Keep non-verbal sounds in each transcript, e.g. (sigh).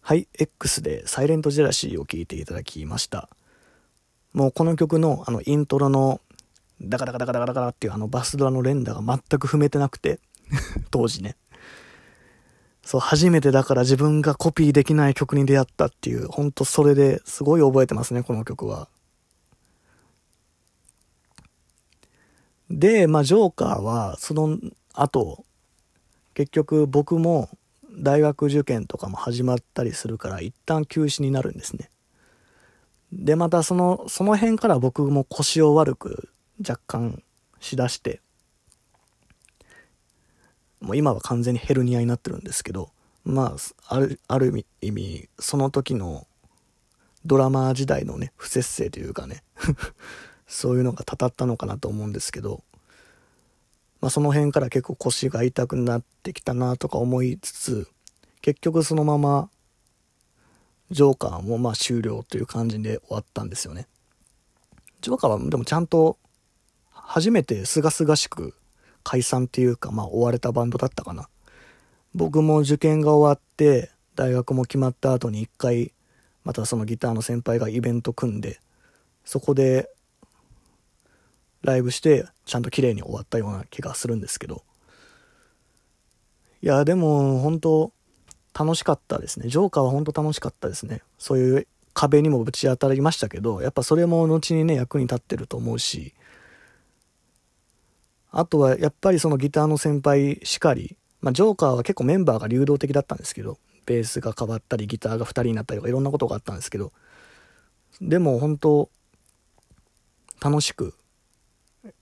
はい、X でサイレントジェラシーを聴いていただきました。もうこの曲のあのイントロのダカダカダカダカダカっていうあのバスドラの連打が全く踏めてなくて、(laughs) 当時ね。そう、初めてだから自分がコピーできない曲に出会ったっていう、ほんとそれですごい覚えてますね、この曲は。で、まあ、ジョーカーは、その後、結局僕も大学受験とかも始まったりするから、一旦休止になるんですね。で、またその、その辺から僕も腰を悪く若干しだして、もう今は完全にヘルニアになってるんですけど、まあ、ある、ある意味、その時のドラマ時代のね、不節制というかね (laughs) そういうのがたたったのかなと思うんですけど、まあその辺から結構腰が痛くなってきたなとか思いつつ、結局そのまま、ジョーカーもまあ終了という感じで終わったんですよね。ジョーカーはでもちゃんと初めて清々しく解散っていうか、まあ終われたバンドだったかな。僕も受験が終わって、大学も決まった後に一回、またそのギターの先輩がイベント組んで、そこで、ライブして、ちゃんと綺麗に終わったような気がするんですけど。いや、でも、本当楽しかったですね。ジョーカーは本当楽しかったですね。そういう壁にもぶち当たりましたけど、やっぱそれも後にね、役に立ってると思うし、あとはやっぱりそのギターの先輩しかり、まあ、ジョーカーは結構メンバーが流動的だったんですけど、ベースが変わったり、ギターが2人になったりとかいろんなことがあったんですけど、でも本当、楽しく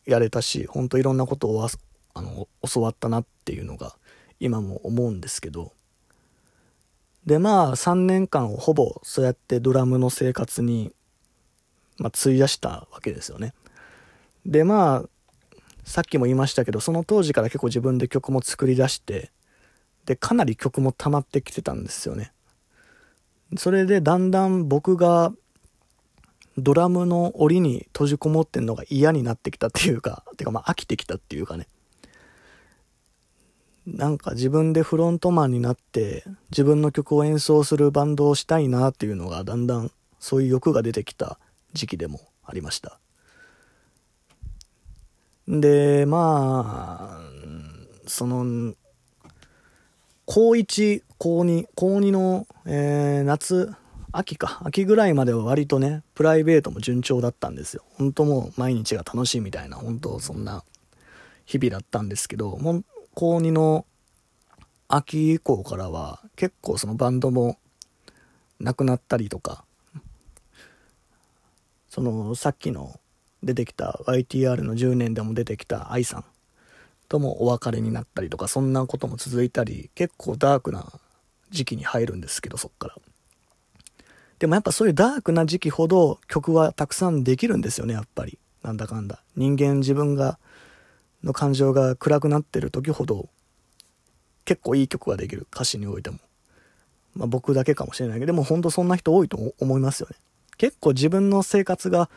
やれたし、本当いろんなことをあの教わったなっていうのが今も思うんですけど、でまあ3年間をほぼそうやってドラムの生活に、まあ、費やしたわけですよね。でまあさっきも言いましたけど、その当時から結構自分で曲も作り出して、で、かなり曲も溜まってきてたんですよね。それでだんだん僕がドラムの檻に閉じこもってんのが嫌になってきたっていうか、(laughs) てかまあ飽きてきたっていうかね。なんか自分でフロントマンになって自分の曲を演奏するバンドをしたいなっていうのがだんだんそういう欲が出てきた時期でもありました。で、まあ、その、高1、高2、高2の、えー、夏、秋か、秋ぐらいまでは割とね、プライベートも順調だったんですよ。本当もう毎日が楽しいみたいな、本当そんな日々だったんですけど、もう高2の秋以降からは結構そのバンドもなくなったりとか、そのさっきの出てきた YTR の10年でも出てきた愛さんともお別れになったりとかそんなことも続いたり結構ダークな時期に入るんですけどそっからでもやっぱそういうダークな時期ほど曲はたくさんできるんですよねやっぱり。なんだかんだ。人間自分がの感情が暗くなってる時ほど結構いい曲ができる。歌詞においても。まあ僕だけかもしれないけどでも本当そんな人多いと思いますよね。結構自分の生活が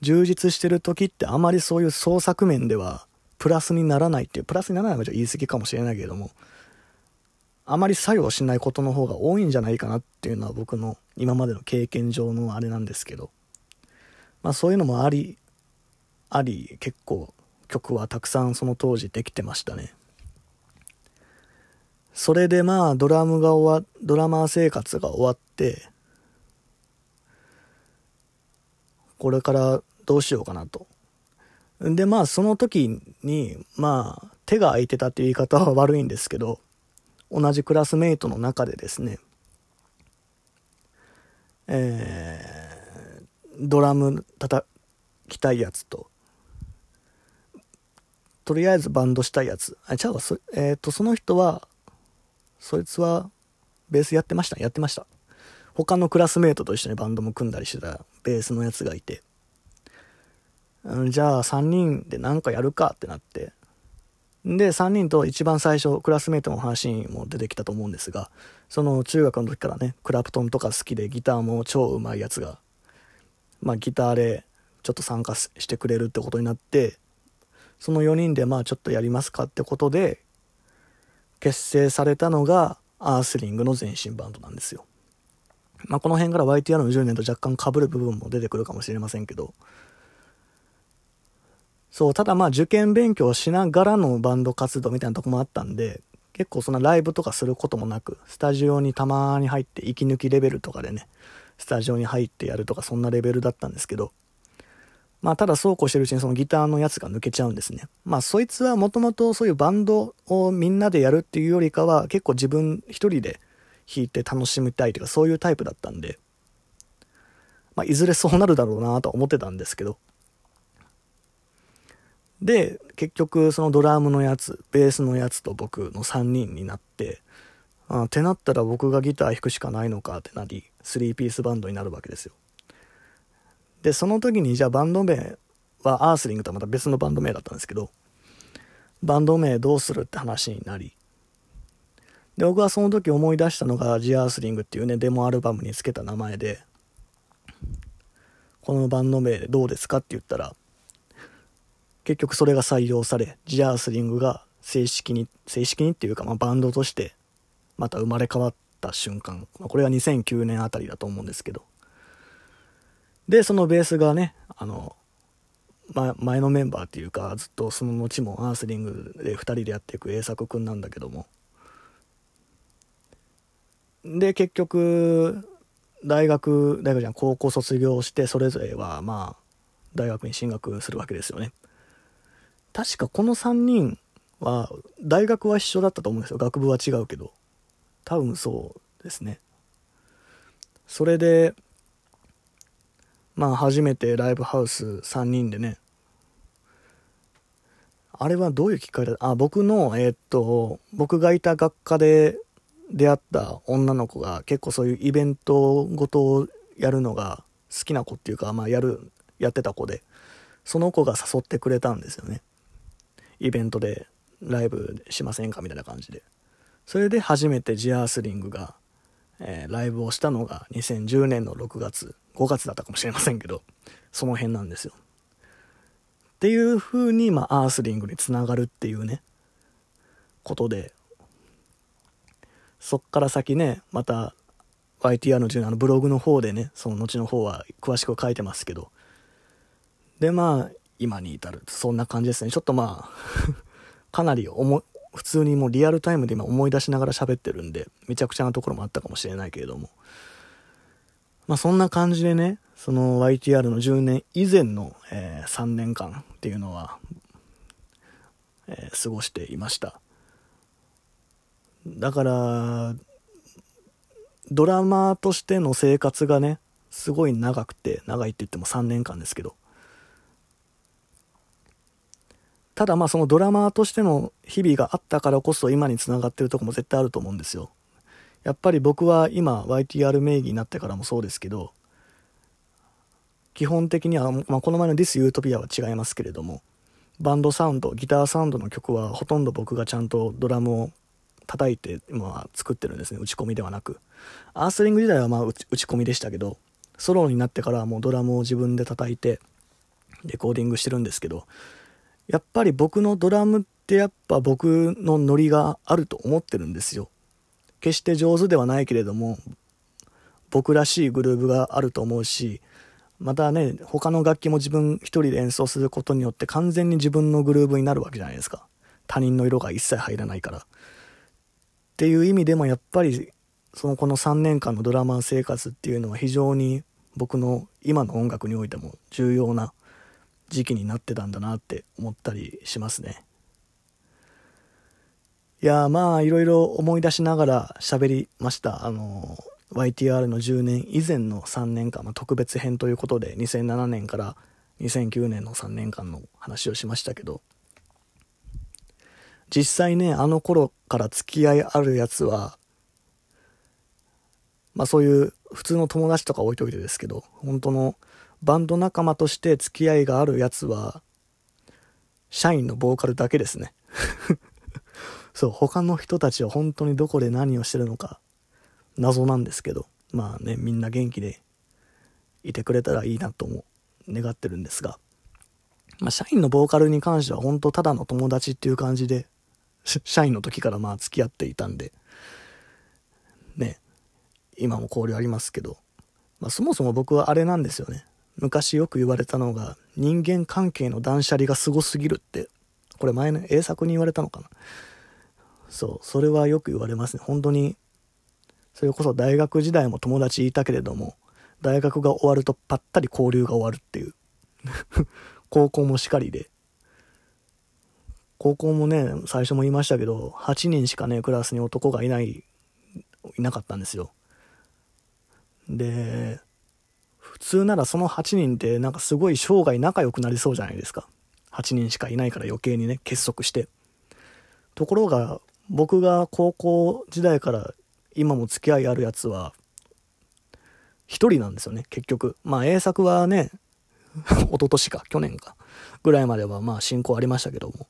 充実してる時ってあまりそういう創作面ではプラスにならないっていう、プラスにならないは言い過ぎかもしれないけれども、あまり作用しないことの方が多いんじゃないかなっていうのは僕の今までの経験上のあれなんですけど、まあそういうのもあり、あり、結構曲はたくさんその当時できてましたね。それでまあドラムが終わ、ドラマー生活が終わって、これからどうしようかなと。で、まあ、その時に、まあ、手が空いてたっていう言い方は悪いんですけど、同じクラスメイトの中でですね、えー、ドラム叩きたいやつと、とりあえずバンドしたいやつ。あ、違うわ、そ、えっ、ー、と、その人は、そいつは、ベースやってましたやってました。他のクラスメートと一緒にバンドも組んだりしてたベースのやつがいて、うん、じゃあ3人で何かやるかってなって、で、3人と一番最初、クラスメートの話にも出てきたと思うんですが、その中学の時からね、クラプトンとか好きでギターも超うまいやつが、まあギターでちょっと参加してくれるってことになって、その4人でまあちょっとやりますかってことで、結成されたのがアースリングの前身バンドなんですよ。まあ、この辺から YTR の10年と若干被る部分も出てくるかもしれませんけど、そう、ただまあ受験勉強しながらのバンド活動みたいなとこもあったんで、結構そんなライブとかすることもなく、スタジオにたまに入って息抜きレベルとかでね、スタジオに入ってやるとかそんなレベルだったんですけど、まあただそうこうしてるうちにそのギターのやつが抜けちゃうんですね。まあそいつはもともとそういうバンドをみんなでやるっていうよりかは結構自分一人で弾いて楽しみたいというかそういうタイプだったんで、まあいずれそうなるだろうなとは思ってたんですけど、で、結局そのドラムのやつ、ベースのやつと僕の3人になって、あってなったら僕がギター弾くしかないのかってなり、3ピースバンドになるわけですよ。で、その時にじゃあバンド名はアースリングとはまた別のバンド名だったんですけど、バンド名どうするって話になり、で、僕はその時思い出したのがジアースリングっていうね、デモアルバムにつけた名前で、このバンド名どうですかって言ったら、結局それが採用され、ジャースリングが正式に、正式にっていうか、まあ、バンドとしてまた生まれ変わった瞬間、まあ、これは2009年あたりだと思うんですけど。で、そのベースがね、あの、ま、前のメンバーっていうか、ずっとその後もアースリングで2人でやっていく栄作くんなんだけども。で、結局、大学、大学じゃん、高校卒業して、それぞれはまあ、大学に進学するわけですよね。確かこの3人は、大学は一緒だったと思うんですよ。学部は違うけど。多分そうですね。それで、まあ初めてライブハウス3人でね、あれはどういうきっかけだ？あ、僕の、えー、っと、僕がいた学科で出会った女の子が結構そういうイベントごとをやるのが好きな子っていうか、まあやる、やってた子で、その子が誘ってくれたんですよね。イベントでライブしませんか？みたいな感じで。それで初めてジアースリングが、えー、ライブをしたのが2010年の6月、5月だったかもしれませんけど、その辺なんですよ。っていう風に、まあ、アースリングにつながるっていうね、ことで、そっから先ね、また YTR ののブログの方でね、その後の方は詳しく書いてますけど、で、まあ、今に至る。そんな感じですね。ちょっとまあ (laughs) かなり重、普通にもうリアルタイムで今思い出しながら喋ってるんで、めちゃくちゃなところもあったかもしれないけれども。まあそんな感じでね、その YTR の10年以前の、えー、3年間っていうのは、えー、過ごしていました。だから、ドラマーとしての生活がね、すごい長くて、長いって言っても3年間ですけど、ただまあそのドラマーとしての日々があったからこそ今につながってるとこも絶対あると思うんですよ。やっぱり僕は今 YTR 名義になってからもそうですけど、基本的には、まあ、この前の This Utopia は違いますけれども、バンドサウンド、ギターサウンドの曲はほとんど僕がちゃんとドラムを叩いて今は作ってるんですね。打ち込みではなく。アースリング時代はまあ打ち込みでしたけど、ソロになってからはもうドラムを自分で叩いてレコーディングしてるんですけど、やっぱり僕のドラムってやっぱ僕のノリがあると思ってるんですよ。決して上手ではないけれども、僕らしいグルーブがあると思うし、またね、他の楽器も自分一人で演奏することによって完全に自分のグルーブになるわけじゃないですか。他人の色が一切入らないから。っていう意味でもやっぱり、そのこの3年間のドラマー生活っていうのは非常に僕の今の音楽においても重要な時期になってたんだなって思ったりしますね。いやまあいろいろ思い出しながら喋りました。あの YTR の10年以前の3年間、まあ、特別編ということで2007年から2009年の3年間の話をしましたけど実際ねあの頃から付き合いあるやつはまあそういう普通の友達とか置いといてですけど本当のバンド仲間として付き合いがあるやつは、社員のボーカルだけですね。(laughs) そう、他の人たちは本当にどこで何をしてるのか、謎なんですけど、まあね、みんな元気でいてくれたらいいなとも願ってるんですが、まあ、社員のボーカルに関しては本当ただの友達っていう感じで、(laughs) 社員の時からまあ付き合っていたんで、ね今も交流ありますけど、まあ、そもそも僕はあれなんですよね。昔よく言われたのが、人間関係の断捨離がすごすぎるって、これ前の英作に言われたのかな。そう、それはよく言われますね。本当に、それこそ大学時代も友達いたけれども、大学が終わるとぱったり交流が終わるっていう。(laughs) 高校もしかりで。高校もね、最初も言いましたけど、8人しかね、クラスに男がいない、いなかったんですよ。で、通ならその8人ってなんかすごい生涯仲良くなりそうじゃないですか。8人しかいないから余計にね、結束して。ところが、僕が高校時代から今も付き合いあるやつは、1人なんですよね、結局。まあ、英作はね、(laughs) 一昨年か、去年か、ぐらいまではまあ進行ありましたけども。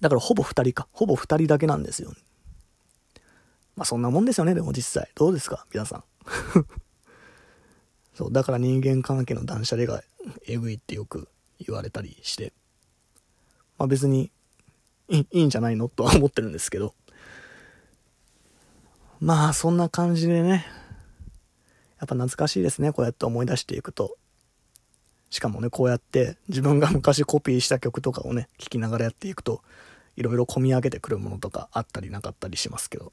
だからほぼ2人か、ほぼ2人だけなんですよ、まあそんなもんですよね、でも実際。どうですか、皆さん。(laughs) そう、だから人間関係の断捨離がえぐいってよく言われたりして。まあ別にいいんじゃないのとは思ってるんですけど。まあそんな感じでね。やっぱ懐かしいですね、こうやって思い出していくと。しかもね、こうやって自分が昔コピーした曲とかをね、聴きながらやっていくと、いろいろ込み上げてくるものとかあったりなかったりしますけど。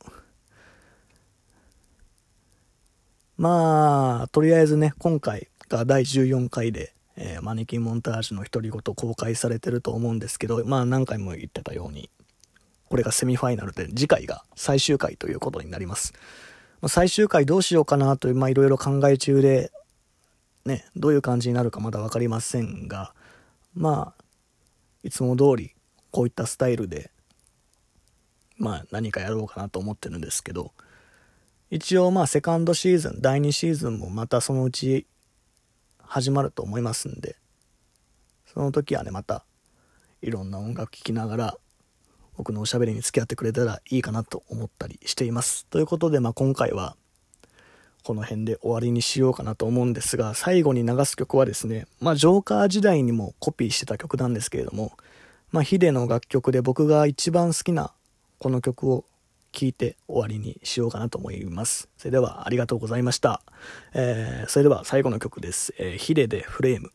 まあ、とりあえずね、今回が第14回で、えー、マネキンモンタージュの独り言公開されてると思うんですけど、まあ何回も言ってたように、これがセミファイナルで次回が最終回ということになります。まあ、最終回どうしようかなという、まあいろいろ考え中で、ね、どういう感じになるかまだ分かりませんが、まあ、いつも通りこういったスタイルで、まあ何かやろうかなと思ってるんですけど、一応まあセカンドシーズン、第2シーズンもまたそのうち始まると思いますんで、その時はね、またいろんな音楽聴きながら僕のおしゃべりに付き合ってくれたらいいかなと思ったりしています。ということで、まあ今回はこの辺で終わりにしようかなと思うんですが、最後に流す曲はですね、まあ、ジョーカー時代にもコピーしてた曲なんですけれども、まあ、ヒデの楽曲で僕が一番好きなこの曲を聞いて終わりにしようかなと思います。それではありがとうございました。えー、それでは最後の曲です。えー、ヒデでフレーム。